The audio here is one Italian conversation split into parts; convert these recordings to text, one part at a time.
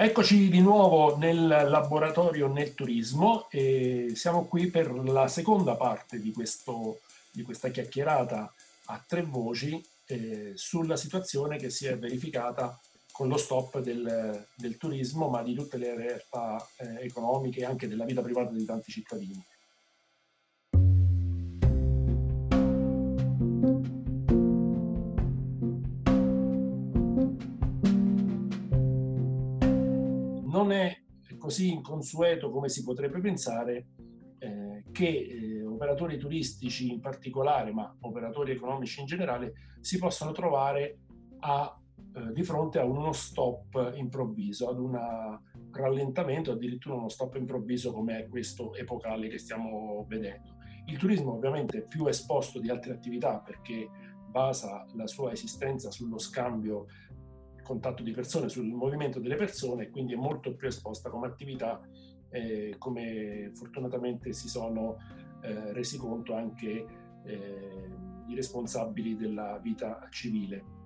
Eccoci di nuovo nel laboratorio nel turismo e siamo qui per la seconda parte di, questo, di questa chiacchierata a tre voci eh, sulla situazione che si è verificata con lo stop del, del turismo, ma di tutte le realtà eh, economiche e anche della vita privata di tanti cittadini. Così inconsueto come si potrebbe pensare eh, che eh, operatori turistici in particolare, ma operatori economici in generale, si possano trovare a, eh, di fronte a uno stop improvviso, ad un rallentamento, addirittura uno stop improvviso come è questo epocale che stiamo vedendo. Il turismo ovviamente è più esposto di altre attività perché basa la sua esistenza sullo scambio contatto di persone, sul movimento delle persone e quindi è molto più esposta come attività, eh, come fortunatamente si sono eh, resi conto anche eh, i responsabili della vita civile.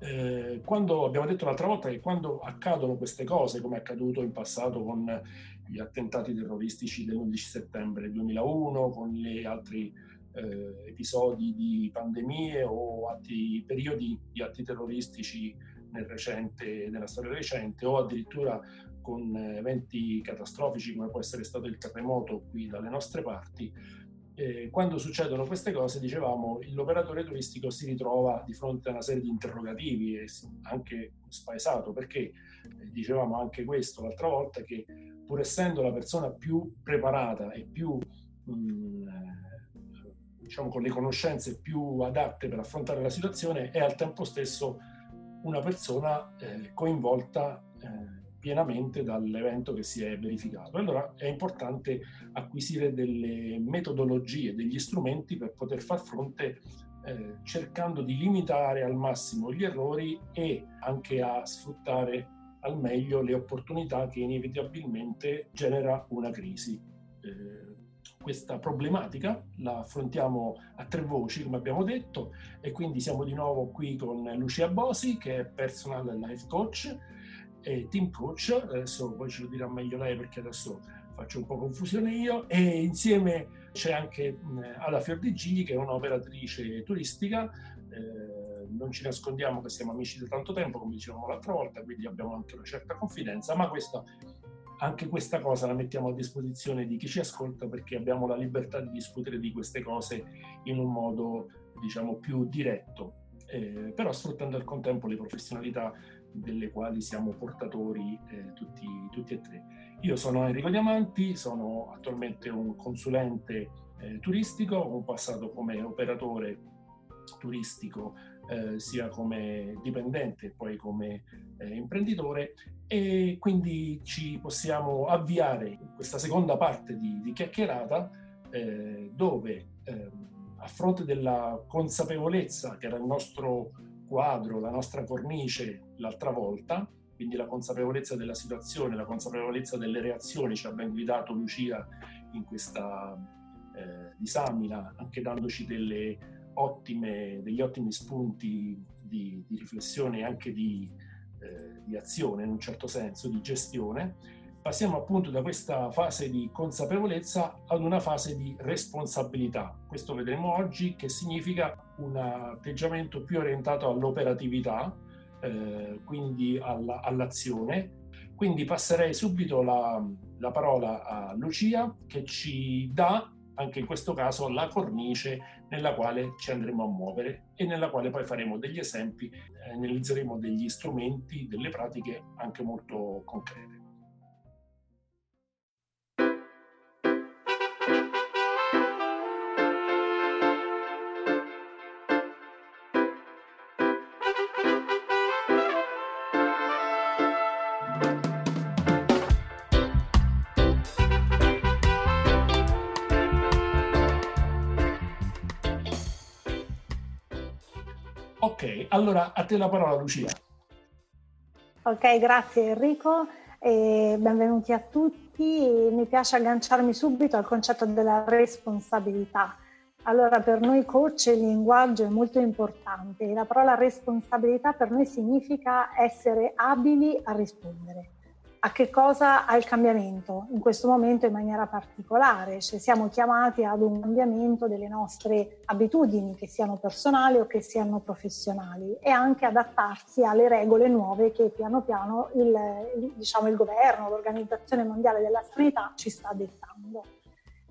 Eh, quando abbiamo detto l'altra volta che quando accadono queste cose, come è accaduto in passato con gli attentati terroristici dell'11 settembre 2001, con gli altri eh, episodi di pandemie o altri periodi di atti terroristici nel recente, nella storia recente o addirittura con eventi catastrofici come può essere stato il terremoto qui dalle nostre parti, eh, quando succedono queste cose, dicevamo, l'operatore turistico si ritrova di fronte a una serie di interrogativi e anche spaesato, perché? Eh, dicevamo anche questo l'altra volta, che pur essendo la persona più preparata e più, mh, mm, diciamo, con le conoscenze più adatte per affrontare la situazione, è al tempo stesso una persona eh, coinvolta eh, pienamente dall'evento che si è verificato. Allora è importante acquisire delle metodologie, degli strumenti per poter far fronte eh, cercando di limitare al massimo gli errori e anche a sfruttare al meglio le opportunità che inevitabilmente genera una crisi. Eh, questa problematica, la affrontiamo a tre voci, come abbiamo detto, e quindi siamo di nuovo qui con Lucia Bosi, che è personal life coach e team coach, adesso poi ce lo dirà meglio lei perché adesso faccio un po' confusione io, e insieme c'è anche Ada Fiordigili, che è un'operatrice turistica, eh, non ci nascondiamo che siamo amici da tanto tempo, come dicevamo l'altra volta, quindi abbiamo anche una certa confidenza, ma questo anche questa cosa la mettiamo a disposizione di chi ci ascolta perché abbiamo la libertà di discutere di queste cose in un modo diciamo più diretto, eh, però sfruttando al contempo le professionalità delle quali siamo portatori eh, tutti, tutti, e tre. Io sono Enrico Diamanti, sono attualmente un consulente eh, turistico, ho passato come operatore turistico eh, sia come dipendente e poi come eh, imprenditore. E quindi ci possiamo avviare in questa seconda parte di, di chiacchierata eh, dove ehm, a fronte della consapevolezza che era il nostro quadro, la nostra cornice l'altra volta, quindi la consapevolezza della situazione, la consapevolezza delle reazioni ci ha ben guidato Lucia in questa eh, disamina, anche dandoci delle ottime, degli ottimi spunti di, di riflessione e anche di, eh, di azione in un certo senso, di gestione, passiamo appunto da questa fase di consapevolezza ad una fase di responsabilità. Questo vedremo oggi che significa un atteggiamento più orientato all'operatività, eh, quindi alla, all'azione. Quindi passerei subito la, la parola a Lucia che ci dà anche in questo caso la cornice nella quale ci andremo a muovere e nella quale poi faremo degli esempi, eh, analizzeremo degli strumenti, delle pratiche anche molto concrete. Allora a te la parola Lucia. Ok, grazie Enrico e benvenuti a tutti. Mi piace agganciarmi subito al concetto della responsabilità. Allora, per noi coach il linguaggio è molto importante. La parola responsabilità per noi significa essere abili a rispondere. A che cosa? Al cambiamento, in questo momento in maniera particolare, cioè siamo chiamati ad un cambiamento delle nostre abitudini, che siano personali o che siano professionali, e anche adattarsi alle regole nuove che piano piano il, diciamo, il governo, l'Organizzazione Mondiale della Sanità ci sta dettando.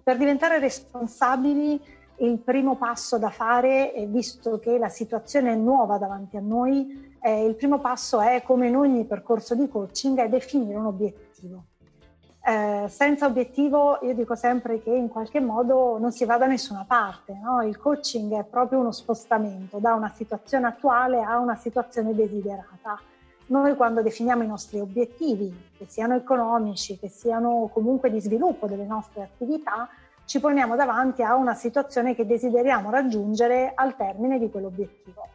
Per diventare responsabili il primo passo da fare, visto che la situazione è nuova davanti a noi, eh, il primo passo è, come in ogni percorso di coaching, è definire un obiettivo. Eh, senza obiettivo io dico sempre che in qualche modo non si va da nessuna parte. No? Il coaching è proprio uno spostamento da una situazione attuale a una situazione desiderata. Noi quando definiamo i nostri obiettivi, che siano economici, che siano comunque di sviluppo delle nostre attività, ci poniamo davanti a una situazione che desideriamo raggiungere al termine di quell'obiettivo.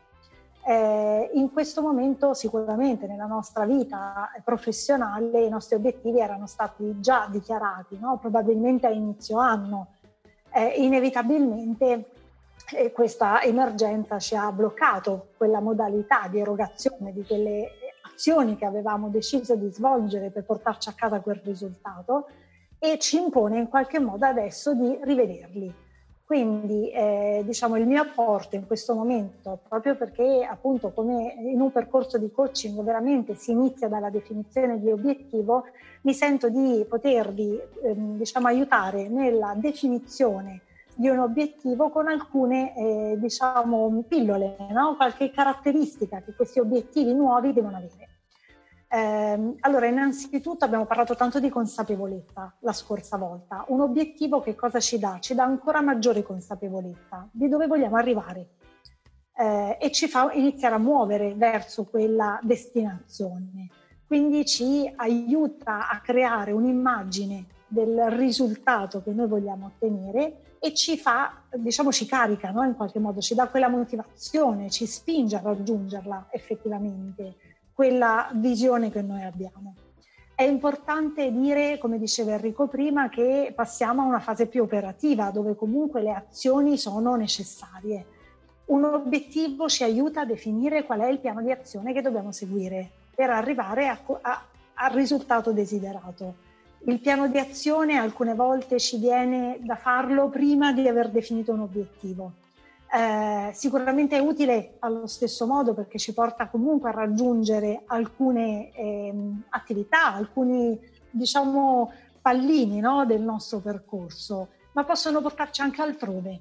Eh, in questo momento sicuramente nella nostra vita professionale i nostri obiettivi erano stati già dichiarati, no? probabilmente a inizio anno. Eh, inevitabilmente eh, questa emergenza ci ha bloccato quella modalità di erogazione di quelle azioni che avevamo deciso di svolgere per portarci a casa quel risultato e ci impone in qualche modo adesso di rivederli. Quindi eh, diciamo il mio apporto in questo momento, proprio perché appunto come in un percorso di coaching veramente si inizia dalla definizione di obiettivo, mi sento di potervi ehm, diciamo, aiutare nella definizione di un obiettivo con alcune eh, diciamo, pillole, no? qualche caratteristica che questi obiettivi nuovi devono avere. Eh, allora, innanzitutto abbiamo parlato tanto di consapevolezza la scorsa volta. Un obiettivo che cosa ci dà? Ci dà ancora maggiore consapevolezza di dove vogliamo arrivare eh, e ci fa iniziare a muovere verso quella destinazione. Quindi ci aiuta a creare un'immagine del risultato che noi vogliamo ottenere e ci fa, diciamo, ci carica no? in qualche modo, ci dà quella motivazione, ci spinge a raggiungerla effettivamente quella visione che noi abbiamo. È importante dire, come diceva Enrico prima, che passiamo a una fase più operativa, dove comunque le azioni sono necessarie. Un obiettivo ci aiuta a definire qual è il piano di azione che dobbiamo seguire per arrivare a, a, al risultato desiderato. Il piano di azione alcune volte ci viene da farlo prima di aver definito un obiettivo eh, sicuramente è utile allo stesso modo perché ci porta comunque a raggiungere alcune eh, attività, alcuni diciamo pallini no, del nostro percorso, ma possono portarci anche altrove.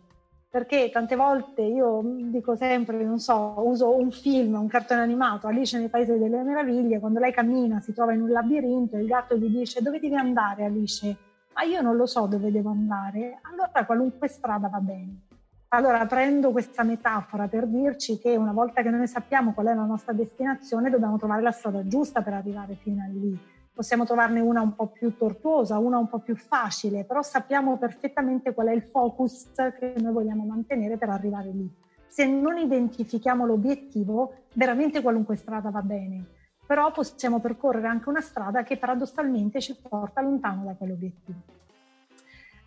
Perché tante volte io dico sempre, non so, uso un film, un cartone animato, Alice nei Paesi delle Meraviglie, quando lei cammina, si trova in un labirinto, il gatto gli dice dove devi andare Alice? Ma io non lo so dove devo andare, allora qualunque strada va bene allora prendo questa metafora per dirci che una volta che noi sappiamo qual è la nostra destinazione dobbiamo trovare la strada giusta per arrivare fino a lì. Possiamo trovarne una un po' più tortuosa, una un po' più facile, però sappiamo perfettamente qual è il focus che noi vogliamo mantenere per arrivare lì. Se non identifichiamo l'obiettivo, veramente qualunque strada va bene, però possiamo percorrere anche una strada che paradossalmente ci porta lontano da quell'obiettivo.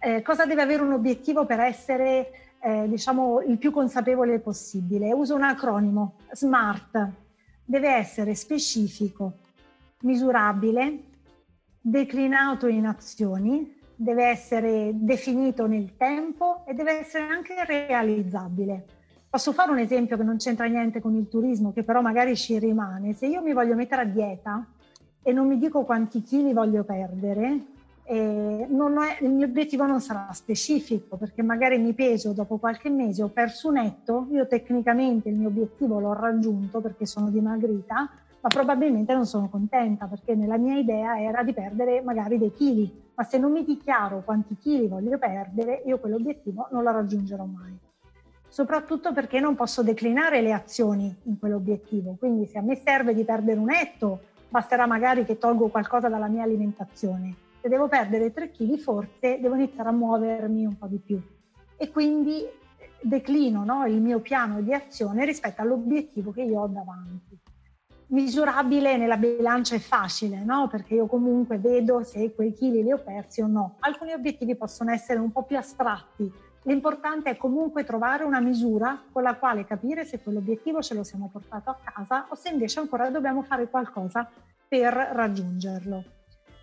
Eh, cosa deve avere un obiettivo per essere eh, diciamo il più consapevole possibile. Uso un acronimo, SMART, deve essere specifico, misurabile, declinato in azioni, deve essere definito nel tempo e deve essere anche realizzabile. Posso fare un esempio che non c'entra niente con il turismo, che però magari ci rimane. Se io mi voglio mettere a dieta e non mi dico quanti chili voglio perdere, eh, è, l'obiettivo non sarà specifico perché magari mi peso dopo qualche mese, ho perso un etto, io tecnicamente il mio obiettivo l'ho raggiunto perché sono dimagrita, ma probabilmente non sono contenta perché nella mia idea era di perdere magari dei chili, ma se non mi dichiaro quanti chili voglio perdere, io quell'obiettivo non lo raggiungerò mai. Soprattutto perché non posso declinare le azioni in quell'obiettivo, quindi se a me serve di perdere un etto, basterà magari che tolgo qualcosa dalla mia alimentazione se devo perdere 3 kg forse devo iniziare a muovermi un po' di più e quindi declino no, il mio piano di azione rispetto all'obiettivo che io ho davanti. Misurabile nella bilancia è facile, no? perché io comunque vedo se quei chili li ho persi o no. Alcuni obiettivi possono essere un po' più astratti. L'importante è comunque trovare una misura con la quale capire se quell'obiettivo ce lo siamo portato a casa o se invece ancora dobbiamo fare qualcosa per raggiungerlo.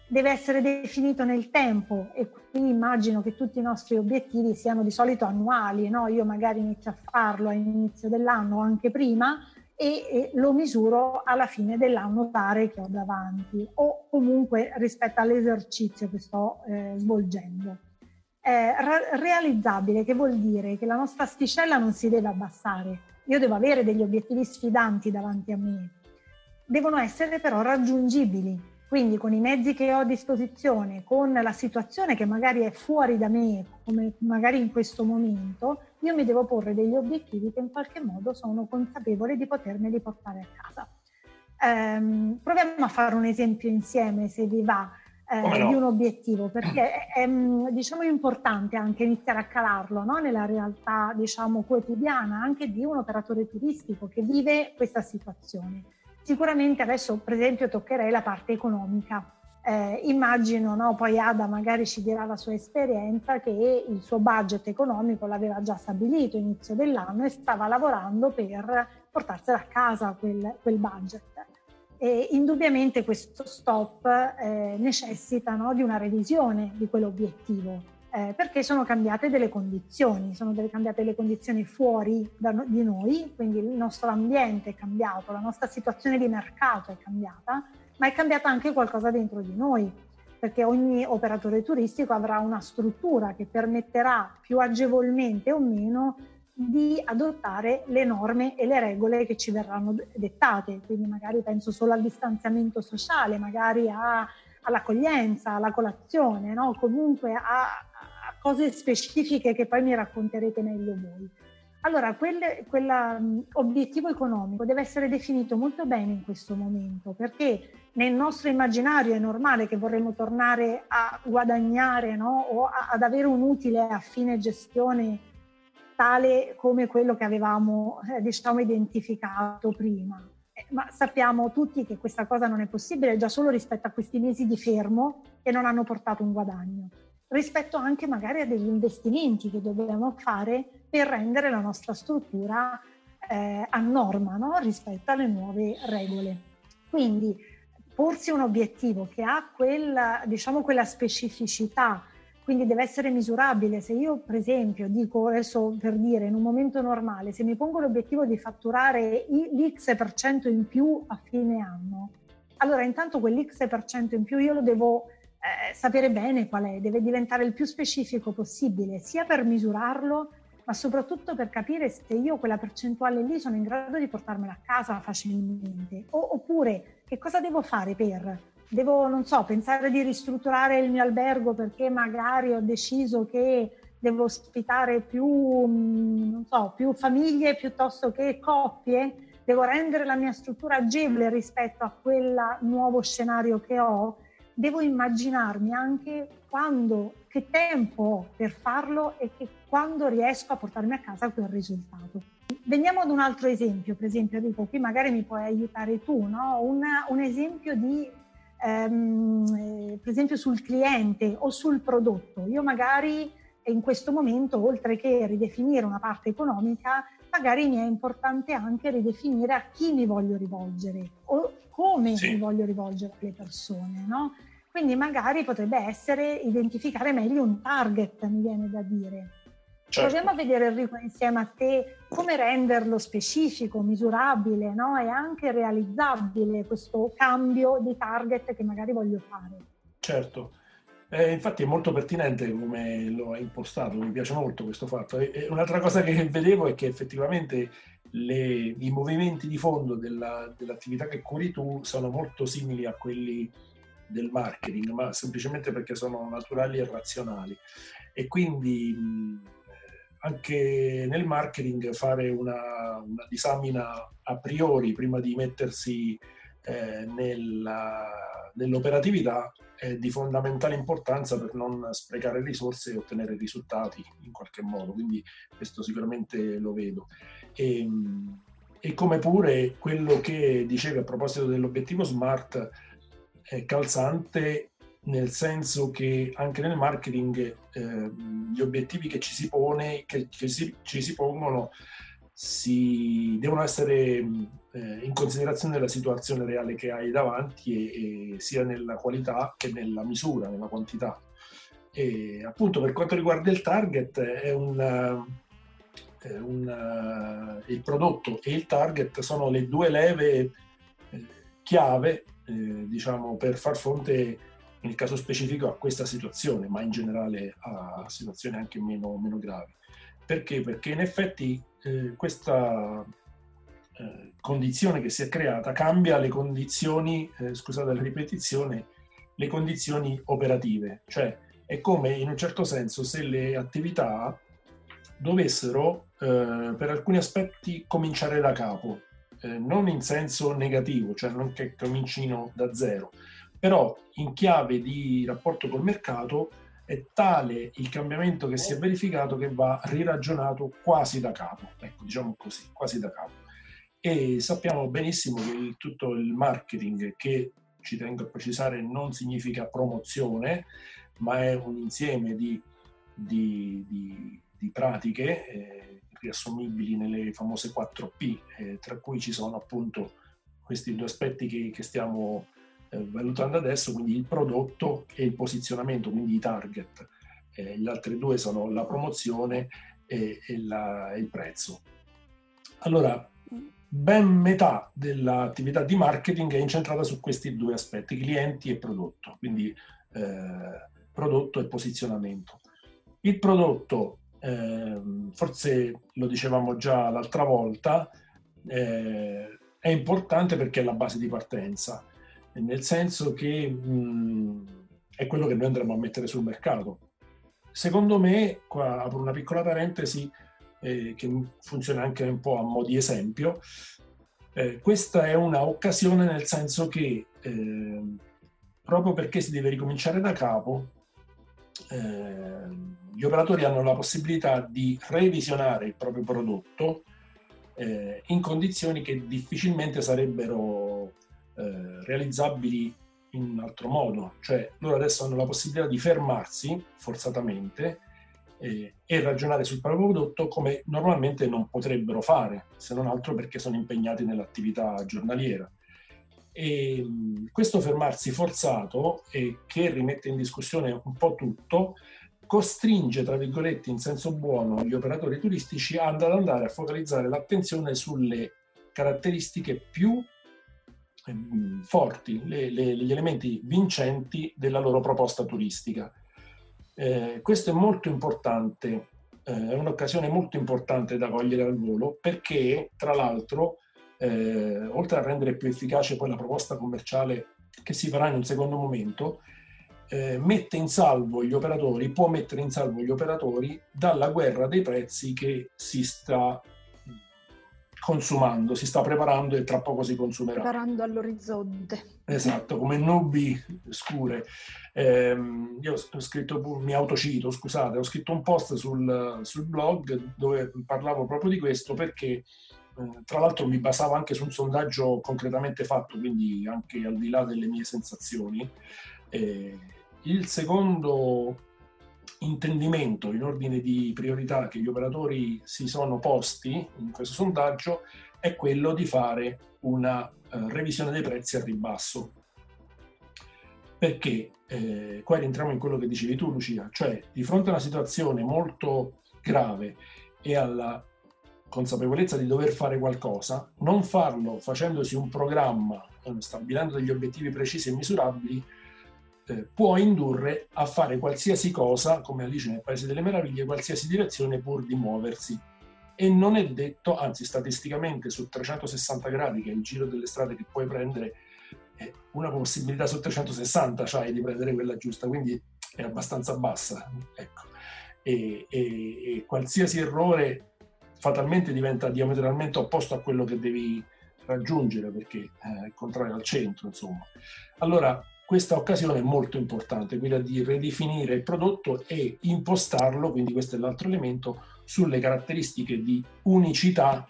Deve essere definito nel tempo e quindi immagino che tutti i nostri obiettivi siano di solito annuali, no? io magari inizio a farlo all'inizio dell'anno o anche prima e, e, lo misuro alla fine dell'anno pare che ho davanti o comunque rispetto all'esercizio che sto eh, svolgendo. Eh, realizzabile, che vuol dire che la nostra asticella non si deve abbassare. Io devo avere degli obiettivi sfidanti davanti a me. Devono essere però raggiungibili, quindi con i mezzi che ho a disposizione, con la situazione che magari è fuori da me, come magari in questo momento, io mi devo porre degli obiettivi che in qualche modo sono consapevole di potermeli portare a casa. Ehm, proviamo a fare un esempio insieme, se vi va, eh, no? di un obiettivo, perché è, è diciamo, importante anche iniziare a calarlo no? nella realtà diciamo, quotidiana anche di un operatore turistico che vive questa situazione. Sicuramente adesso per esempio toccherei la parte economica. Eh, immagino, no, poi Ada magari ci dirà la sua esperienza, che il suo budget economico l'aveva già stabilito inizio dell'anno e stava lavorando per portarsela a casa quel, quel budget. E indubbiamente questo stop eh, necessita no, di una revisione di quell'obiettivo eh, perché sono cambiate delle condizioni, sono delle, cambiate le condizioni fuori da, di noi, quindi il nostro ambiente è cambiato, la nostra situazione di mercato è cambiata, ma è cambiata anche qualcosa dentro di noi, perché ogni operatore turistico avrà una struttura che permetterà più agevolmente o meno di adottare le norme e le regole che ci verranno dettate, quindi magari penso solo al distanziamento sociale, magari a, all'accoglienza, alla colazione, no? comunque a, cose specifiche che poi mi racconterete meglio voi. Allora, quell'obiettivo economico deve essere definito molto bene in questo momento, perché nel nostro immaginario è normale che vorremmo tornare a guadagnare no? o a, ad avere un utile a fine gestione tale come quello che avevamo eh, diciamo, identificato prima. Eh, ma sappiamo tutti che questa cosa non è possibile già solo rispetto a questi mesi di fermo che non hanno portato un guadagno rispetto anche magari a degli investimenti che dobbiamo fare per rendere la nostra struttura eh, a norma no? rispetto alle nuove regole. Quindi porsi un obiettivo che ha quella, diciamo, quella specificità, quindi deve essere misurabile. Se io, per esempio, dico adesso per dire in un momento normale, se mi pongo l'obiettivo di fatturare l'X% in più a fine anno, allora intanto quell'X% in più io lo devo eh, sapere bene qual è, deve diventare il più specifico possibile, sia per misurarlo, ma soprattutto per capire se io quella percentuale lì sono in grado di portarmela a casa facilmente. O, oppure che cosa devo fare per? Devo, non so, pensare di ristrutturare il mio albergo perché magari ho deciso che devo ospitare più, mm, so, più famiglie piuttosto che coppie? Devo rendere la mia struttura agevole rispetto a quel nuovo scenario che ho? Devo immaginarmi anche quando, che tempo ho per farlo e che quando riesco a portarmi a casa quel risultato. Veniamo ad un altro esempio, per esempio, dico, qui magari mi puoi aiutare tu, no? Una, un esempio di, ehm, eh, per esempio, sul cliente o sul prodotto. Io magari in questo momento, oltre che ridefinire una parte economica, magari mi è importante anche ridefinire a chi mi voglio rivolgere o come sì. mi voglio rivolgere alle persone, no? Quindi magari potrebbe essere identificare meglio un target, mi viene da dire. Certo. Proviamo a vedere Enrico insieme a te come renderlo specifico, misurabile no? e anche realizzabile questo cambio di target che magari voglio fare. Certo, eh, infatti è molto pertinente come lo hai impostato, mi piace molto questo fatto. E, un'altra cosa che vedevo è che effettivamente le, i movimenti di fondo della, dell'attività che curi tu sono molto simili a quelli del marketing, ma semplicemente perché sono naturali e razionali. E quindi anche nel marketing fare una, una, disamina a priori prima di mettersi eh, nella, nell'operatività è di fondamentale importanza per non sprecare risorse e ottenere risultati in qualche modo, quindi questo sicuramente lo vedo. E, e come pure quello che dicevi a proposito dell'obiettivo SMART è calzante nel senso che anche nel marketing eh, gli obiettivi che ci si pone, che, che si, ci si pongono, si devono essere eh, in considerazione della situazione reale che hai davanti e, e sia nella qualità che nella misura, nella quantità. E appunto per quanto riguarda il target è un, è un il prodotto e il target sono le due leve eh, chiave eh, diciamo per far fronte nel caso specifico a questa situazione ma in generale a situazioni anche meno, meno gravi perché? Perché in effetti eh, questa eh, condizione che si è creata cambia le condizioni, eh, scusate la ripetizione, le condizioni operative, cioè è come in un certo senso se le attività dovessero eh, per alcuni aspetti cominciare da capo, eh, non in senso negativo, cioè non che comincino da zero, però in chiave di rapporto col mercato è tale il cambiamento che si è verificato che va riragionato quasi da capo, ecco, diciamo così, quasi da capo. E sappiamo benissimo che il, tutto il marketing, che ci tengo a precisare non significa promozione, ma è un insieme di, di, di, di pratiche eh, riassumibili nelle famose 4P, eh, tra cui ci sono appunto questi due aspetti che, che stiamo eh, valutando adesso, quindi il prodotto e il posizionamento, quindi i target. Eh, gli altri due sono la promozione e, e, la, il prezzo. Allora, ben metà dell'attività di marketing è incentrata su questi due aspetti, clienti e prodotto, quindi eh, prodotto e posizionamento. Il prodotto, eh, forse lo dicevamo già l'altra volta, eh, è importante perché è la base di partenza nel senso che mh, è quello che noi andremo a mettere sul mercato. Secondo me, qua apro una piccola parentesi eh, che funziona anche un po' a mo' di esempio, eh, questa è un'occasione nel senso che eh, proprio perché si deve ricominciare da capo, eh, gli operatori hanno la possibilità di revisionare il proprio prodotto eh, in condizioni che difficilmente sarebbero eh, realizzabili in un altro modo, cioè loro adesso hanno la possibilità di fermarsi forzatamente eh, e ragionare sul proprio prodotto come normalmente non potrebbero fare, se non altro perché sono impegnati nell'attività giornaliera. E questo fermarsi forzato e che rimette in discussione un po' tutto, costringe, tra virgolette, in senso buono, gli operatori turistici ad andare a focalizzare l'attenzione sulle caratteristiche più forti, le, le, gli elementi vincenti della loro proposta turistica. Eh, questo è molto importante, eh, è un'occasione molto importante da cogliere al volo perché, tra l'altro, eh, oltre a rendere più efficace poi la proposta commerciale che si farà in un secondo momento, eh, mette in salvo gli operatori, può mettere in salvo gli operatori dalla guerra dei prezzi che si sta consumando, si sta preparando e tra poco si consumerà. Preparando all'orizzonte. Esatto, come nubi scure. Eh, io ho scritto, mi autocito, scusate, ho scritto un post sul, sul blog dove parlavo proprio di questo perché eh, tra l'altro mi basavo anche su un sondaggio concretamente fatto, quindi anche al di là delle mie sensazioni. Eh, il secondo intendimento in ordine di priorità che gli operatori si sono posti in questo sondaggio è quello di fare una uh, revisione dei prezzi a ribasso. Perché eh, qua rientriamo in quello che dicevi tu, Lucia, cioè di fronte a una situazione molto grave e alla consapevolezza di dover fare qualcosa, non farlo facendosi un programma, eh, stabilendo degli obiettivi precisi e misurabili, eh, può indurre a fare qualsiasi cosa, come Alice nel Paese delle Meraviglie, qualsiasi direzione pur di muoversi. E non è detto, anzi statisticamente su 360 gradi, che è il giro delle strade che puoi prendere, eh, una possibilità su 360 c'hai di prendere quella giusta, quindi è abbastanza bassa. Ecco. E, e, e qualsiasi errore fatalmente diventa diametralmente opposto a quello che devi raggiungere perché è il contrario al centro, insomma. Allora, questa occasione è molto importante, quella di ridefinire il prodotto e impostarlo, quindi questo è l'altro elemento, sulle caratteristiche di unicità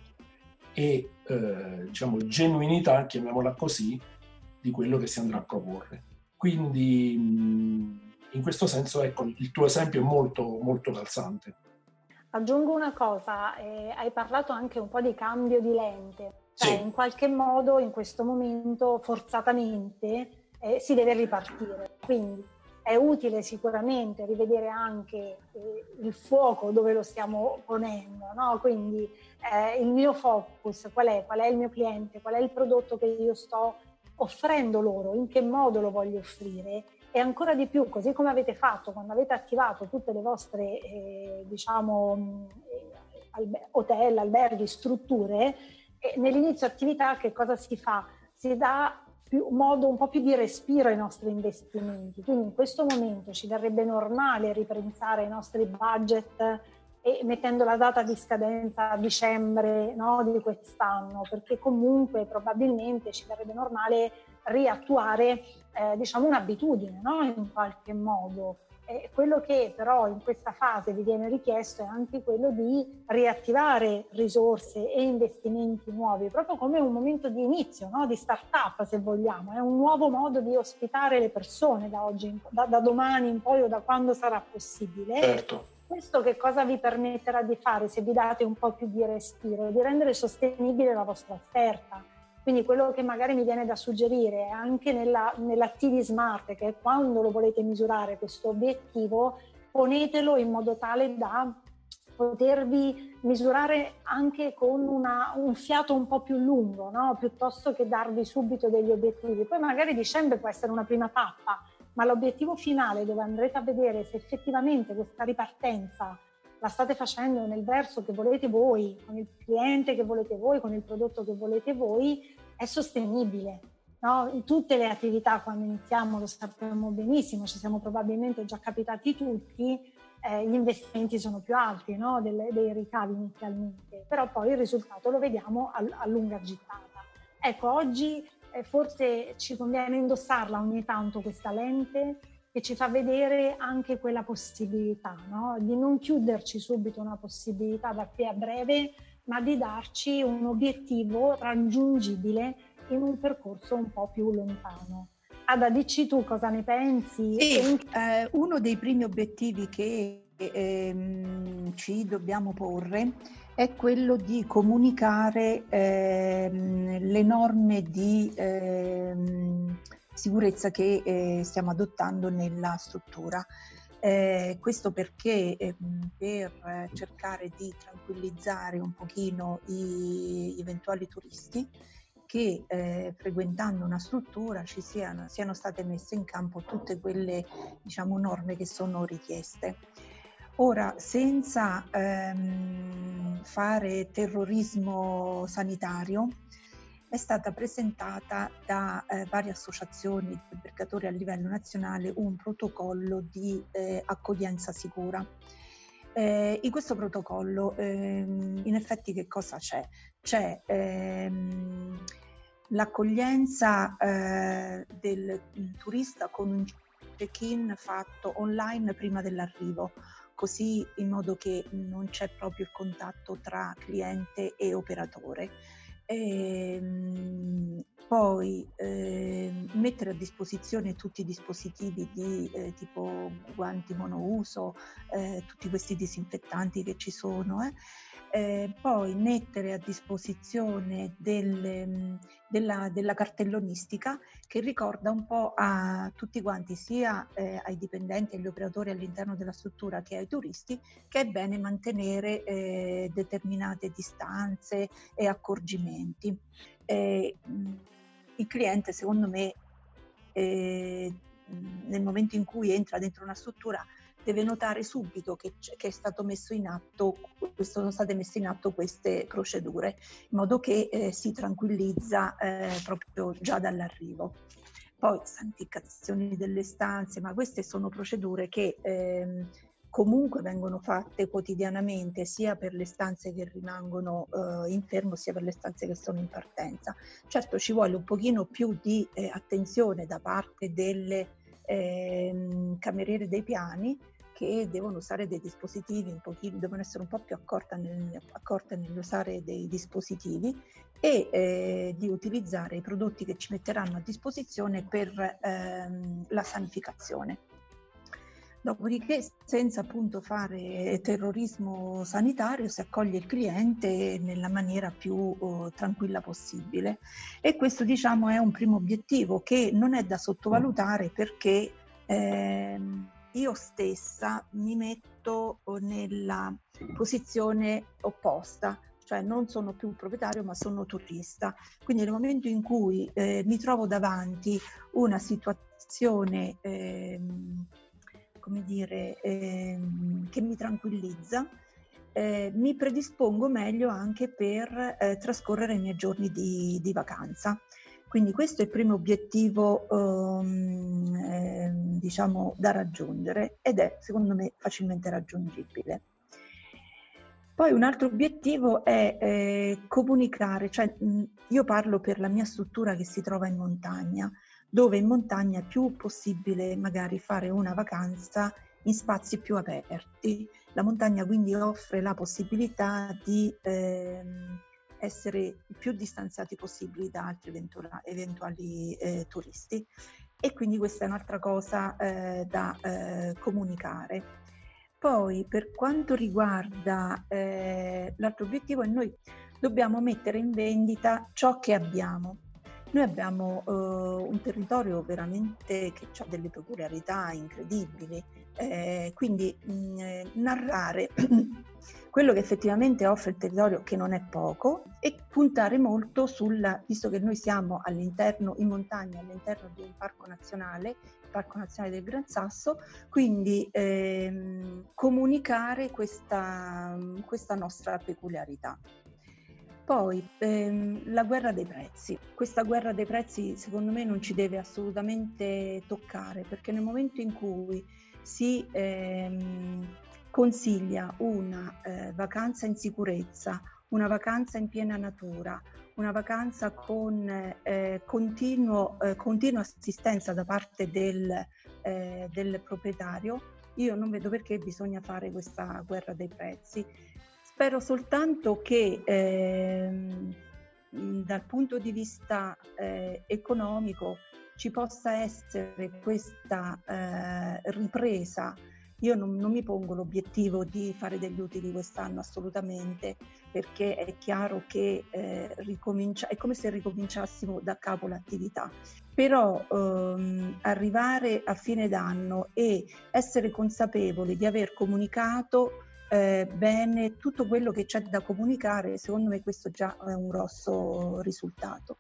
e eh, diciamo genuinità, chiamiamola così, di quello che si andrà a proporre. Quindi in questo senso ecco, il tuo esempio è molto, molto calzante. Aggiungo una cosa, eh, hai parlato anche un po' di cambio di lente, cioè sì. in qualche modo in questo momento forzatamente eh, si deve ripartire, quindi è utile sicuramente rivedere anche eh, il fuoco dove lo stiamo ponendo, no? quindi eh, il mio focus, qual è? qual è il mio cliente, qual è il prodotto che io sto offrendo loro, in che modo lo voglio offrire e ancora di più, così come avete fatto quando avete attivato tutte le vostre eh, diciamo, albe- hotel, alberghi, strutture, eh, nell'inizio attività che cosa si fa? Si dà più, modo un po' più di respiro ai nostri investimenti. Quindi in questo momento ci verrebbe normale ripensare i nostri budget e mettendo la data di scadenza a dicembre no, di quest'anno, perché comunque probabilmente ci verrebbe normale riattuare eh, diciamo un'abitudine no, in qualche modo. E quello che però in questa fase vi viene richiesto è anche quello di riattivare risorse e investimenti nuovi, proprio come un momento di inizio, no? di start-up se vogliamo, è un nuovo modo di ospitare le persone da, oggi, da, da domani in poi o da quando sarà possibile. Certo. Questo che cosa vi permetterà di fare se vi date un po' più di respiro? Di rendere sostenibile la vostra offerta quindi quello che magari mi viene da suggerire anche nella, nella TD Smart, che è quando lo volete misurare questo obiettivo, ponetelo in modo tale da potervi misurare anche con una, un fiato un po' più lungo, no? piuttosto che darvi subito degli obiettivi. Poi magari dicembre può essere una prima tappa, ma l'obiettivo finale dove andrete a vedere se effettivamente questa ripartenza la state facendo nel verso che volete voi, con il cliente che volete voi, con il prodotto che volete voi, è sostenibile. No? In tutte le attività quando iniziamo lo sappiamo benissimo, ci siamo probabilmente già capitati tutti, eh, gli investimenti sono più alti no? dei, dei ricavi inizialmente, però poi il risultato lo vediamo a, a lunga gittata. Ecco, oggi eh, forse ci conviene indossarla ogni tanto questa lente che ci fa vedere anche quella possibilità, no? di non chiuderci subito una possibilità da qui a breve, ma di darci un obiettivo raggiungibile in un percorso un po' più lontano. Ada, dici tu cosa ne pensi? Sì, eh, uno dei primi obiettivi che ehm, ci dobbiamo porre è quello di comunicare ehm, le norme di ehm, sicurezza che eh, stiamo adottando nella struttura. Eh, questo perché eh, per cercare di tranquillizzare un pochino gli eventuali turisti che eh, frequentando una struttura ci siano, siano state messe in campo tutte quelle diciamo, norme che sono richieste. Ora, senza ehm, fare terrorismo sanitario, è stata presentata da eh, varie associazioni di albergatori a livello nazionale un protocollo di eh, accoglienza sicura. Eh, in questo protocollo ehm, in effetti che cosa c'è? C'è ehm, l'accoglienza eh, del turista con un check-in fatto online prima dell'arrivo, così in modo che non c'è proprio il contatto tra cliente e operatore. Ehm, poi eh, mettere a disposizione tutti i dispositivi di eh, tipo guanti monouso, eh, tutti questi disinfettanti che ci sono, eh, poi mettere a disposizione del, mm, della, della, cartellonistica che ricorda un po' a tutti quanti, sia eh, ai dipendenti e agli operatori all'interno della struttura che ai turisti, che è bene mantenere eh, determinate distanze e accorgimenti. Eh, mm, il cliente, secondo me, eh, nel momento in cui entra dentro una struttura, deve notare subito che, che atto, sono state messe in atto queste procedure, in modo che eh, si tranquillizza eh, proprio già dall'arrivo. Poi santificazioni delle stanze, ma queste sono procedure che eh, comunque vengono fatte quotidianamente sia per le stanze che rimangono eh, in fermo sia per le stanze che sono in partenza. Certo ci vuole un pochino più di eh, attenzione da parte delle eh, cameriere dei piani che devono usare dei dispositivi un pochino, devono essere un po' più accorte, nel, nell'usare dei dispositivi e eh, di utilizzare i prodotti che ci metteranno a disposizione per ehm, la sanificazione. Dopodiché, senza appunto fare terrorismo sanitario, si accoglie il cliente nella maniera più uh, tranquilla possibile. E questo, diciamo, è un primo obiettivo che non è da sottovalutare perché eh, io stessa mi metto nella posizione opposta, cioè non sono più proprietario ma sono turista. Quindi nel momento in cui eh, mi trovo davanti una situazione eh, come dire, ehm, che mi tranquillizza, eh, mi predispongo meglio anche per eh, trascorrere i miei giorni di, di, vacanza. Quindi questo è il primo obiettivo ehm, eh, diciamo da raggiungere ed è secondo me facilmente raggiungibile. Poi un altro obiettivo è eh, comunicare, cioè mh, io parlo per la mia struttura che si trova in montagna, dove in montagna è più possibile magari fare una vacanza in spazi più aperti. La montagna quindi offre la possibilità di eh, essere il più distanziati possibili da altri eventuali, eventuali eh, turisti e quindi questa è un'altra cosa eh, da eh, comunicare. Poi per quanto riguarda eh, l'altro obiettivo è noi dobbiamo mettere in vendita ciò che abbiamo noi abbiamo uh, un territorio veramente che ha delle peculiarità incredibili, eh, quindi mh, mm, eh, narrare quello che effettivamente offre il territorio, che non è poco, e puntare molto sulla, visto che noi siamo all'interno, in montagna, all'interno di un parco nazionale, il Parco Nazionale del Gran Sasso, quindi ehm, comunicare questa, questa nostra peculiarità. Poi ehm, la guerra dei prezzi. Questa guerra dei prezzi secondo me non ci deve assolutamente toccare perché nel momento in cui si ehm, consiglia una eh, vacanza in sicurezza, una vacanza in piena natura, una vacanza con eh, continuo, eh, continua assistenza da parte del, eh, del proprietario, io non vedo perché bisogna fare questa guerra dei prezzi Spero soltanto che ehm, dal punto di vista eh, economico ci possa essere questa eh, ripresa. Io non, non, mi pongo l'obiettivo di fare degli utili quest'anno assolutamente, perché è chiaro che eh, ricomincia, è come se ricominciassimo da capo l'attività. Però ehm, arrivare a fine d'anno e essere consapevoli di aver comunicato eh, bene tutto quello che c'è da comunicare, secondo me questo già è un grosso risultato.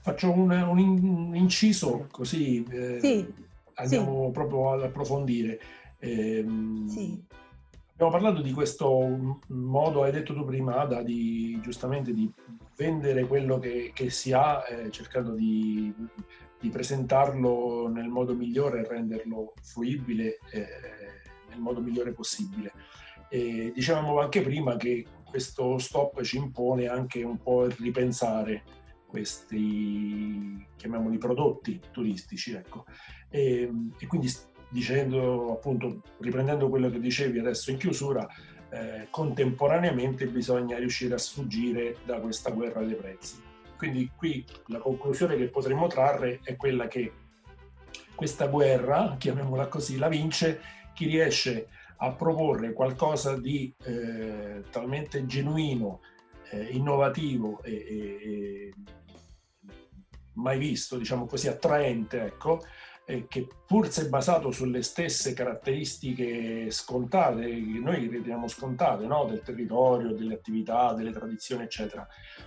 Faccio un, un inciso così eh, sì, andiamo sì. proprio ad approfondire. Eh, sì. Abbiamo parlato di questo modo, hai detto tu prima, Ada, di, giustamente di vendere quello che, che si ha, eh, cercando di, di, presentarlo nel modo migliore e renderlo fruibile eh, nel modo migliore possibile. E dicevamo anche prima che questo stop ci impone anche un po' il ripensare questi, chiamiamoli prodotti turistici, ecco. E, e quindi dicendo appunto, riprendendo quello che dicevi adesso in chiusura, eh, contemporaneamente bisogna riuscire a sfuggire da questa guerra dei prezzi. Quindi qui la conclusione che potremmo trarre è quella che questa guerra, chiamiamola così, la vince chi riesce a proporre qualcosa di eh, talmente genuino, eh, innovativo e, e, mai visto, diciamo così, attraente, ecco, eh, che pur se basato sulle stesse caratteristiche scontate, che noi riteniamo scontate, no? del territorio, delle attività, delle tradizioni, eccetera,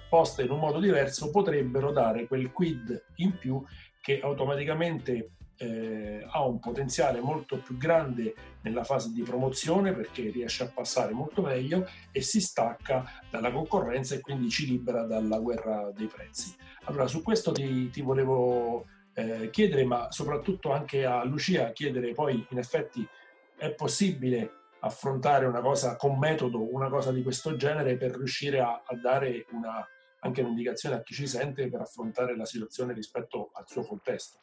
poste in un modo diverso, potrebbero dare quel quid in più che automaticamente eh, ha un potenziale molto più grande nella fase di promozione perché riesce a passare molto meglio e si stacca dalla concorrenza e quindi ci libera dalla guerra dei prezzi. Allora su questo ti, ti volevo eh, chiedere, ma soprattutto anche a Lucia chiedere poi in effetti è possibile affrontare una cosa con metodo, una cosa di questo genere per riuscire a, a dare una, anche un'indicazione a chi ci sente per affrontare la situazione rispetto al suo contesto.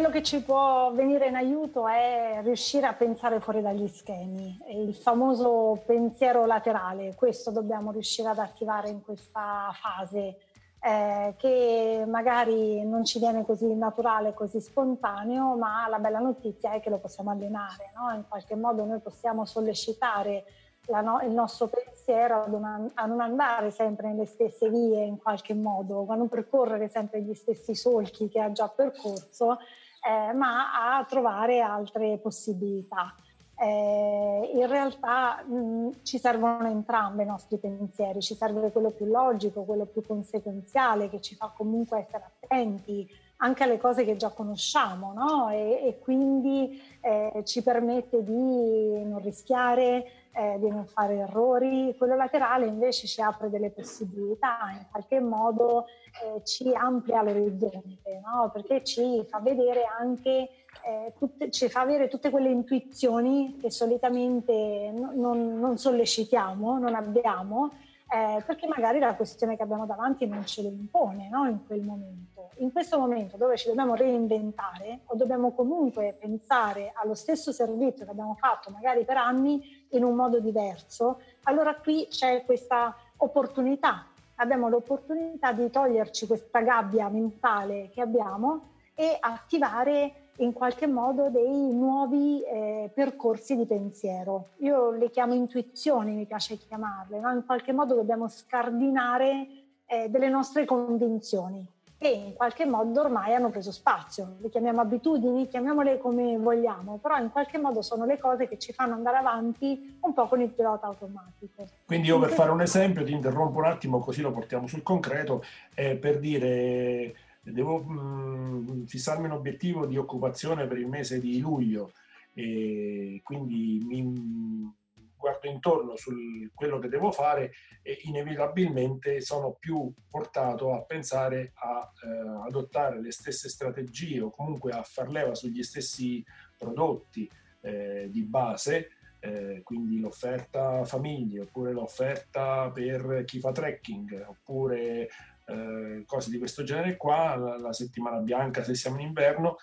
Quello che ci può venire in aiuto è riuscire a pensare fuori dagli schemi, il famoso pensiero laterale, questo dobbiamo riuscire ad attivare in questa fase eh, che magari non ci viene così naturale, così spontaneo, ma la bella notizia è che lo possiamo allenare, no? in qualche modo noi possiamo sollecitare no, il nostro pensiero a non andare sempre nelle stesse vie in qualche modo, a non percorrere sempre gli stessi solchi che ha già percorso, eh, ma a trovare altre possibilità. Eh, in realtà mh, ci servono entrambi i nostri pensieri, ci serve quello più logico, quello più conseguenziale che ci fa comunque essere attenti anche alle cose che già conosciamo no? e, e, quindi eh, ci permette di non rischiare, eh, di non fare errori. Quello laterale invece ci apre delle possibilità, in qualche modo eh, ci amplia l'orizzonte, no? perché ci fa vedere anche, eh, tutte, ci fa avere tutte quelle intuizioni che solitamente non, non sollecitiamo, non abbiamo eh, perché magari la questione che abbiamo davanti non ce lo impone no? in quel momento. In questo momento dove ci dobbiamo reinventare o dobbiamo comunque pensare allo stesso servizio che abbiamo fatto magari per anni in un modo diverso, allora qui c'è questa opportunità. Abbiamo l'opportunità di toglierci questa gabbia mentale che abbiamo e attivare in qualche modo dei nuovi eh, percorsi di pensiero. Io le chiamo intuizioni, mi piace chiamarle, no? in qualche modo dobbiamo scardinare eh, delle nostre convinzioni che in qualche modo ormai hanno preso spazio. Le chiamiamo abitudini, chiamiamole come vogliamo, però in qualche modo sono le cose che ci fanno andare avanti un po' con il pilota automatico. Quindi io per fare un esempio, ti interrompo un attimo così lo portiamo sul concreto, eh, per dire devo mh, mm, fissarmi un obiettivo di occupazione per il mese di luglio e quindi mi guardo intorno su quello che devo fare e inevitabilmente sono più portato a pensare a eh, adottare le stesse strategie o comunque a far leva sugli stessi prodotti eh, di base eh, quindi l'offerta famiglie oppure l'offerta per chi fa trekking oppure eh, cose di questo genere qua, la, la, settimana bianca se siamo in inverno,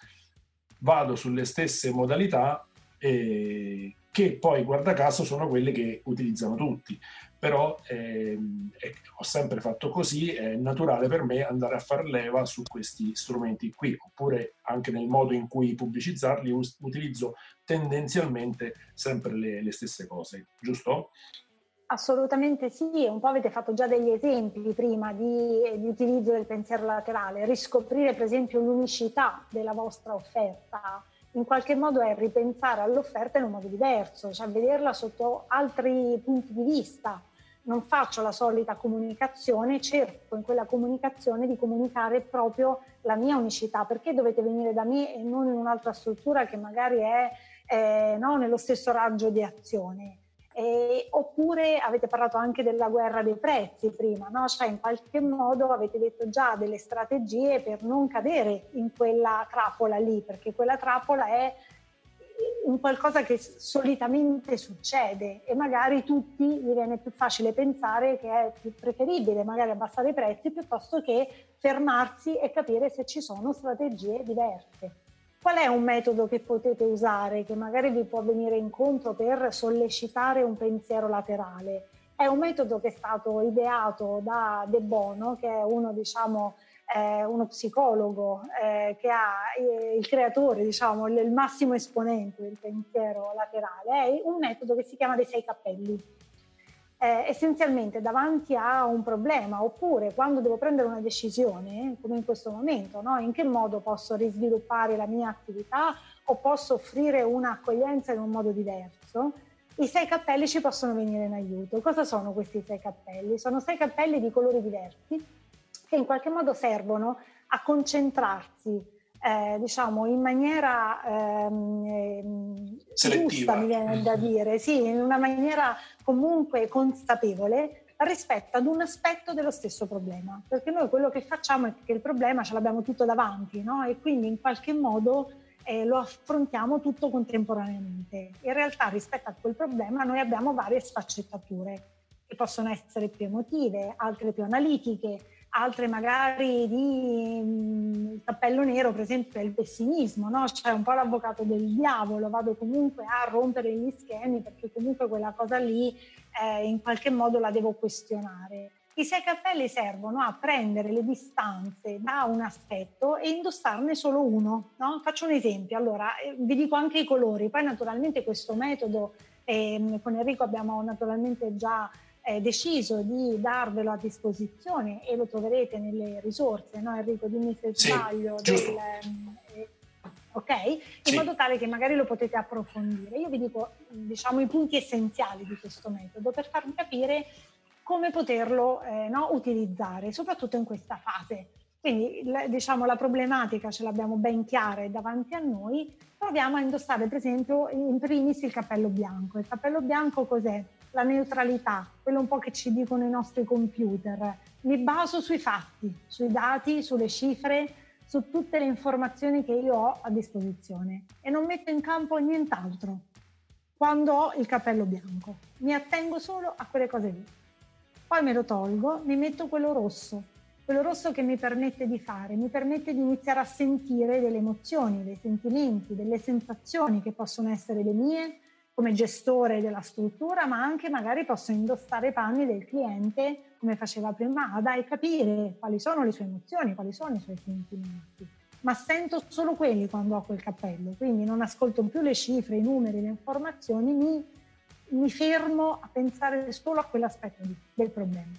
vado sulle stesse modalità eh, che poi guarda caso sono quelle che utilizzano tutti. Però ehm, eh, ho sempre fatto così, è naturale per me andare a far leva su questi strumenti qui, oppure anche nel modo in cui pubblicizzarli utilizzo tendenzialmente sempre le, le stesse cose, giusto? Assolutamente sì, un po' avete fatto già degli esempi prima di, di, utilizzo del pensiero laterale, riscoprire per esempio l'unicità della vostra offerta, in qualche modo è ripensare all'offerta in un modo diverso, cioè vederla sotto altri punti di vista. Non faccio la solita comunicazione, cerco in quella comunicazione di comunicare proprio la mia unicità, perché dovete venire da me e non in un'altra struttura che magari è eh, no, nello stesso raggio di azione eh, oppure avete parlato anche della guerra dei prezzi prima, no? cioè in qualche modo avete detto già delle strategie per non cadere in quella trappola lì, perché quella trappola è un qualcosa che solitamente succede e magari tutti gli viene più facile pensare che è più preferibile magari abbassare i prezzi piuttosto che fermarsi e capire se ci sono strategie diverse. Qual è un metodo che potete usare che magari vi può venire incontro per sollecitare un pensiero laterale? È un metodo che è stato ideato da De Bono, che è uno, diciamo, eh, uno psicologo eh, che ha eh, il creatore, diciamo, il massimo esponente del pensiero laterale. È un metodo che si chiama dei sei cappelli eh, essenzialmente davanti a un problema oppure quando devo prendere una decisione, come in questo momento, no? in che modo posso risviluppare la mia attività o posso offrire un'accoglienza in un modo diverso, i sei cappelli ci possono venire in aiuto. Cosa sono questi sei cappelli? Sono sei cappelli di colori diversi che in qualche modo servono a concentrarsi eh, diciamo in maniera ehm, ehm giusta, mi viene da dire, sì, in una maniera comunque consapevole rispetto ad un aspetto dello stesso problema, perché noi quello che facciamo è che il problema ce l'abbiamo tutto davanti, no? E quindi in qualche modo eh, lo affrontiamo tutto contemporaneamente. In realtà rispetto a quel problema noi abbiamo varie sfaccettature che possono essere più emotive, altre più analitiche, altre magari di mm, il cappello nero, per esempio, è il pessimismo, no? Cioè un po' l'avvocato del diavolo, vado comunque a rompere gli schemi perché comunque quella cosa lì eh, in qualche modo la devo questionare. I sei cappelli servono a prendere le distanze da un aspetto e indossarne solo uno. No? Faccio un esempio, allora eh, vi dico anche i colori, poi naturalmente questo metodo eh, con Enrico abbiamo naturalmente già eh, deciso di darvelo a disposizione e lo troverete nelle risorse, no Enrico? Dimmi se sì, sbaglio. Del, eh, ok? In sì. modo tale che magari lo potete approfondire. Io vi dico, diciamo, i punti essenziali di questo metodo per farvi capire come poterlo eh, no, utilizzare, soprattutto in questa fase. Quindi diciamo la problematica ce l'abbiamo ben chiara e davanti a noi, proviamo a indossare per esempio in primis il cappello bianco. Il cappello bianco cos'è? La neutralità, quello un po' che ci dicono i nostri computer. Mi baso sui fatti, sui dati, sulle cifre, su tutte le informazioni che io ho a disposizione e non metto in campo nient'altro quando ho il cappello bianco. Mi attengo solo a quelle cose lì. Poi me lo tolgo, mi metto quello rosso, quello rosso che mi permette di fare, mi permette di iniziare a sentire delle emozioni, dei sentimenti, delle sensazioni che possono essere le mie come gestore della struttura, ma anche magari posso indossare i panni del cliente, come faceva prima Ada, e capire quali sono le sue emozioni, quali sono i suoi sentimenti. Ma sento solo quelli quando ho quel cappello, quindi non ascolto più le cifre, i numeri, le informazioni, mi mi fermo a pensare solo a quell'aspetto del problema.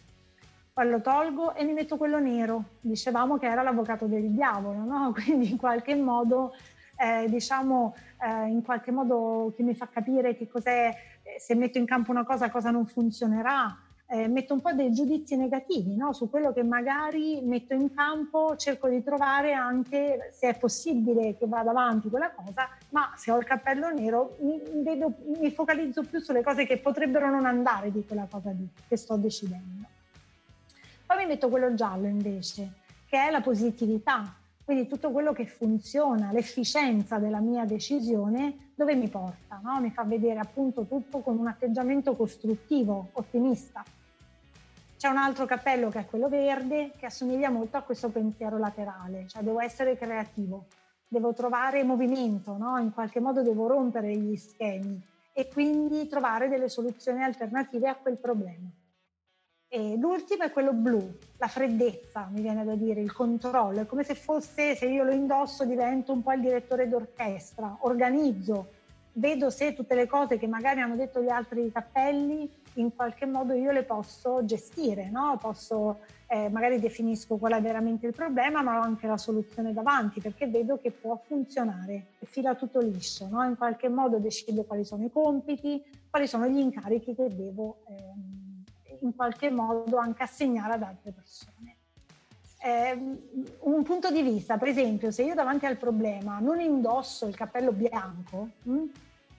Poi lo tolgo e mi metto quello nero. Dicevamo che era l'avvocato del diavolo, no? Quindi in qualche modo, eh, diciamo, eh, in qualche modo che mi fa capire che cos'è, eh, se metto in campo una cosa, cosa non funzionerà, eh, metto un po' dei giudizi negativi no? su quello che magari metto in campo, cerco di trovare anche se è possibile che vada avanti quella cosa, ma se ho il cappello nero mi, vedo, mi focalizzo più sulle cose che potrebbero non andare di quella cosa lì che sto decidendo. Poi mi metto quello giallo invece, che è la positività, quindi tutto quello che funziona, l'efficienza della mia decisione, dove mi porta? No? Mi fa vedere appunto tutto con un atteggiamento costruttivo, ottimista. C'è un altro cappello che è quello verde, che assomiglia molto a questo pensiero laterale, cioè devo essere creativo, devo trovare movimento, no? in qualche modo devo rompere gli schemi e quindi trovare delle soluzioni alternative a quel problema. E l'ultimo è quello blu, la freddezza, mi viene da dire, il controllo, è come se fosse, se io lo indosso divento un po' il direttore d'orchestra, organizzo, vedo se tutte le cose che magari hanno detto gli altri cappelli in qualche modo io le posso gestire, no? posso, eh, magari definisco qual è veramente il problema, ma ho anche la soluzione davanti perché vedo che può funzionare fila tutto liscio, no? in qualche modo decido quali sono i compiti, quali sono gli incarichi che devo eh, in qualche modo anche assegnare ad altre persone. Eh, un punto di vista, per esempio, se io davanti al problema non indosso il cappello bianco, mh, hm,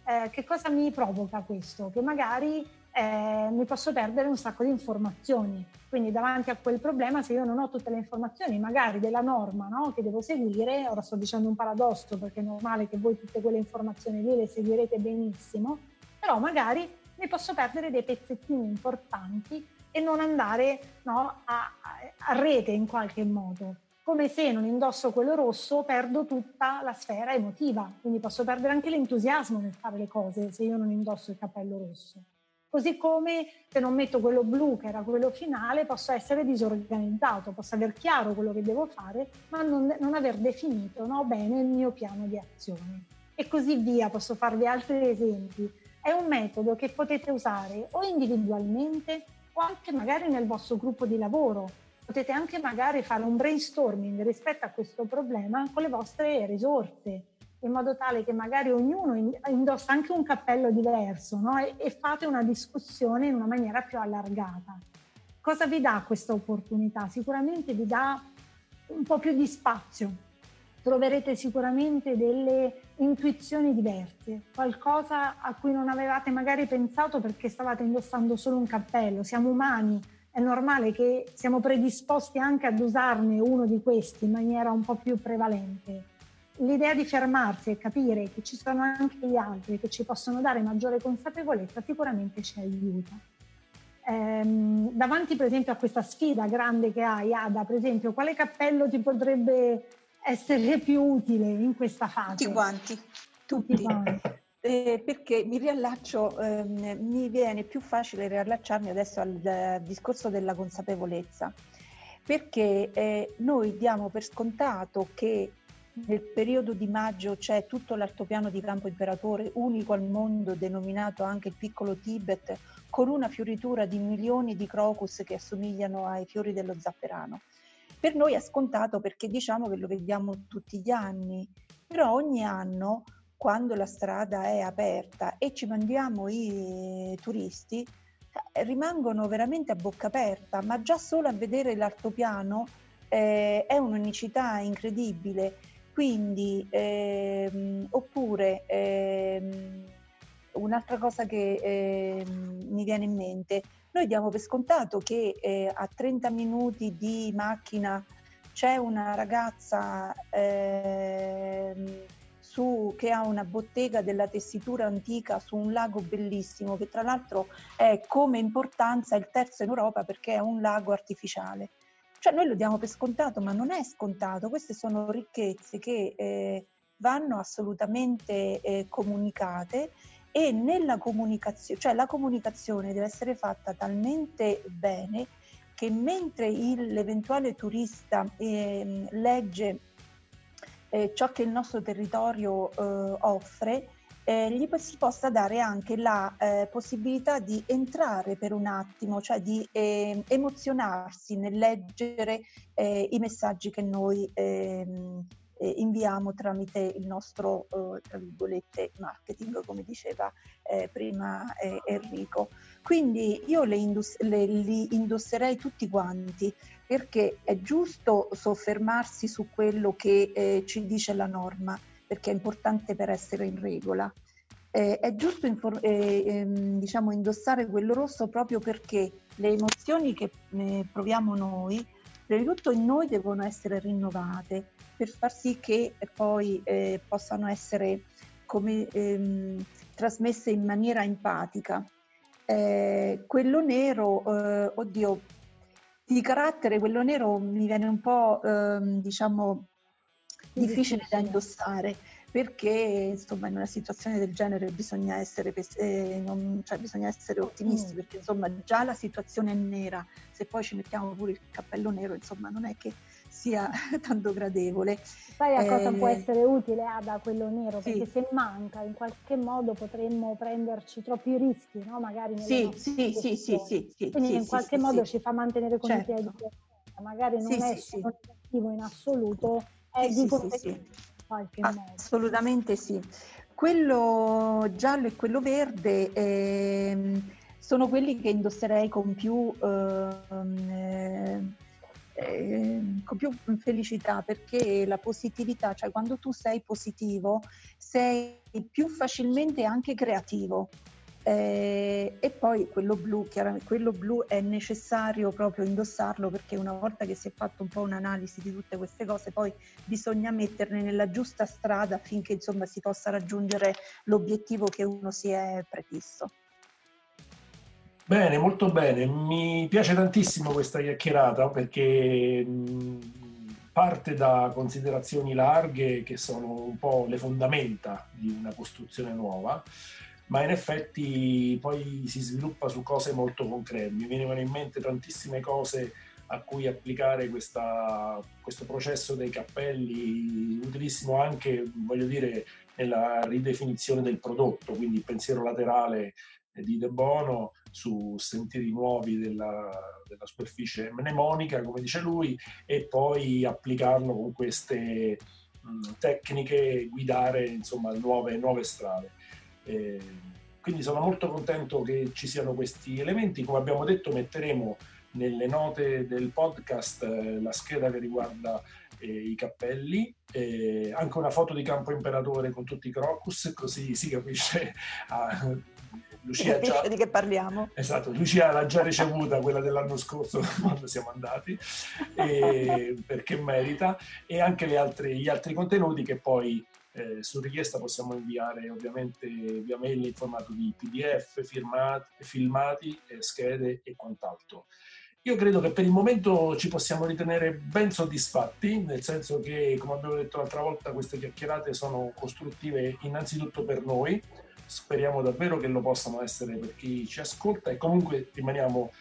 eh, che cosa mi provoca questo? Che magari eh, mi posso perdere un sacco di informazioni. Quindi davanti a quel problema, se io non ho tutte le informazioni, magari della norma no, che devo seguire, ora sto dicendo un paradosso perché è normale che voi tutte quelle informazioni lì le seguirete benissimo, però magari mi posso perdere dei pezzettini importanti e non andare no, a, a rete in qualche modo come se non indosso quello rosso perdo tutta la sfera emotiva, quindi posso perdere anche l'entusiasmo nel fare le cose se io non indosso il cappello rosso. Così come se non metto quello blu, che era quello finale, posso essere disorganizzato, posso aver chiaro quello che devo fare, ma non, non aver definito no, bene il mio piano di azione. E così via, posso farvi altri esempi. È un metodo che potete usare o individualmente o anche magari nel vostro gruppo di lavoro. Potete anche magari fare un brainstorming rispetto a questo problema con le vostre risorse in modo tale che magari ognuno indossa anche un cappello diverso no? e, e, fate una discussione in una maniera più allargata. Cosa vi dà questa opportunità? Sicuramente vi dà un po' più di spazio, troverete sicuramente delle intuizioni diverse, qualcosa a cui non avevate magari pensato perché stavate indossando solo un cappello. Siamo umani, è normale che siamo predisposti anche ad usarne uno di questi in maniera un po' più prevalente l'idea di fermarsi e capire che ci sono anche gli altri che ci possono dare maggiore consapevolezza sicuramente ci aiuta. ehm, davanti per esempio a questa sfida grande che hai, Ada, per esempio, quale cappello ti potrebbe essere più utile in questa fase? Tutti quanti, tutti. tutti quanti. Eh, perché mi riallaccio, ehm, mi viene più facile riallacciarmi adesso al, al discorso della consapevolezza, perché eh, noi diamo per scontato che nel periodo di maggio c'è tutto l'altopiano di Campo Imperatore, unico al mondo, denominato anche il piccolo Tibet, con una fioritura di milioni di crocus che assomigliano ai fiori dello zafferano. Per noi è scontato perché diciamo che lo vediamo tutti gli anni, però ogni anno quando la strada è aperta e ci mandiamo i turisti, eh, rimangono veramente a bocca aperta, ma già solo a vedere l'altopiano eh, è un'unicità incredibile. Quindi, ehm, oppure ehm, un'altra cosa che ehm, mi viene in mente, noi diamo per scontato che eh, a 30 minuti di macchina c'è una ragazza ehm, su, che ha una bottega della tessitura antica su un lago bellissimo, che tra l'altro è come importanza il terzo in Europa perché è un lago artificiale. Cioè noi lo diamo per scontato, ma non è scontato, queste sono ricchezze che eh, vanno assolutamente eh, comunicate e nella comunicazione, cioè la comunicazione deve essere fatta talmente bene che mentre il, l'eventuale turista eh, legge eh, ciò che il nostro territorio eh, offre, eh, gli si possa dare anche la eh, possibilità di entrare per un attimo, cioè di eh, emozionarsi nel leggere eh, i messaggi che noi ehm, eh, inviamo tramite il nostro, eh, tra virgolette, marketing, come diceva eh, prima eh, Enrico. Quindi io le indus- le, li indosserei tutti quanti perché è giusto soffermarsi su quello che eh, ci dice la norma, perché è importante per essere in regola. Eh, è giusto infor- eh, ehm, diciamo, indossare quello rosso proprio perché le emozioni che eh, proviamo noi, prima di tutto in noi devono essere rinnovate per far sì che poi eh, possano essere come, ehm, trasmesse in maniera empatica. Eh, quello nero, eh, oddio, di carattere quello nero mi viene un po', ehm, diciamo, difficile da indossare perché insomma in una situazione del genere bisogna essere, eh, non, cioè, bisogna essere ottimisti mm. perché insomma già la situazione è nera, se poi ci mettiamo pure il cappello nero insomma non è che sia tanto gradevole. Sai a cosa può eh, essere utile Ada quello nero? Perché sì. se manca in qualche modo potremmo prenderci troppi rischi, no? Magari sì, sì, sì, sì, sì, Quindi sì, in qualche modo ci fa mantenere con certo. i piedi magari non è significativo in assoluto, è di in qualche modo. Assolutamente sì. Quello giallo e quello verde eh, sono quelli che indosserei con più... Eh, eh, con più felicità perché la positività, cioè quando tu sei positivo, sei più facilmente anche creativo. Eh, e poi quello blu, chiaramente, quello blu è necessario proprio indossarlo perché una volta che si è fatto un po' un'analisi di tutte queste cose, poi bisogna metterle nella giusta strada affinché insomma si possa raggiungere l'obiettivo che uno si è prefisso. Bene, molto bene. Mi piace tantissimo questa chiacchierata perché parte da considerazioni larghe che sono un po' le fondamenta di una costruzione nuova, ma in effetti poi si sviluppa su cose molto concrete. Mi venivano in mente tantissime cose a cui applicare questa, questo processo dei cappelli, utilissimo anche, voglio dire, nella ridefinizione del prodotto, quindi il pensiero laterale di De Bono su sentieri nuovi della, della, superficie mnemonica, come dice lui, e poi applicarlo con queste mh, tecniche, guidare insomma nuove, nuove strade. Eh, quindi sono molto contento che ci siano questi elementi. Come abbiamo detto, metteremo nelle note del podcast eh, la scheda che riguarda eh, i cappelli, eh, anche una foto di Campo Imperatore con tutti i crocus, così si capisce ah, Lucia già, di che parliamo? Esatto, Lucia l'ha già ricevuta quella dell'anno scorso quando siamo andati, e, perché merita, e anche altri, gli altri contenuti che poi Eh, su richiesta possiamo inviare ovviamente via mail in formato di PDF, firmati, filmati, eh, schede e quant'altro. Io credo che per il momento ci possiamo ritenere ben soddisfatti, nel senso che, come abbiamo detto l'altra volta, queste chiacchierate sono costruttive innanzitutto per noi, speriamo davvero che lo possano essere per chi ci ascolta e comunque rimaniamo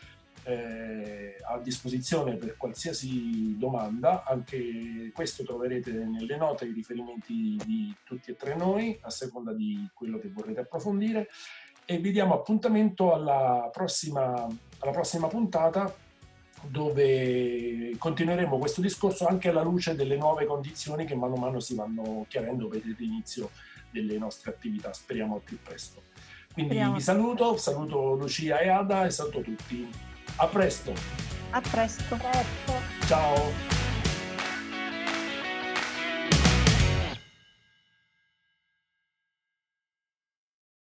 eh, a disposizione per qualsiasi domanda, anche questo troverete nelle note i riferimenti di tutti e tre noi, a seconda di quello che vorrete approfondire e vi diamo appuntamento alla prossima, alla prossima puntata dove continueremo questo discorso anche alla luce delle nuove condizioni che mano a mano si vanno chiarendo per l'inizio delle nostre attività, speriamo al più presto. Quindi speriamo. vi saluto, saluto Lucia e Ada e saluto tutti. A presto. A presto. presto. Ciao.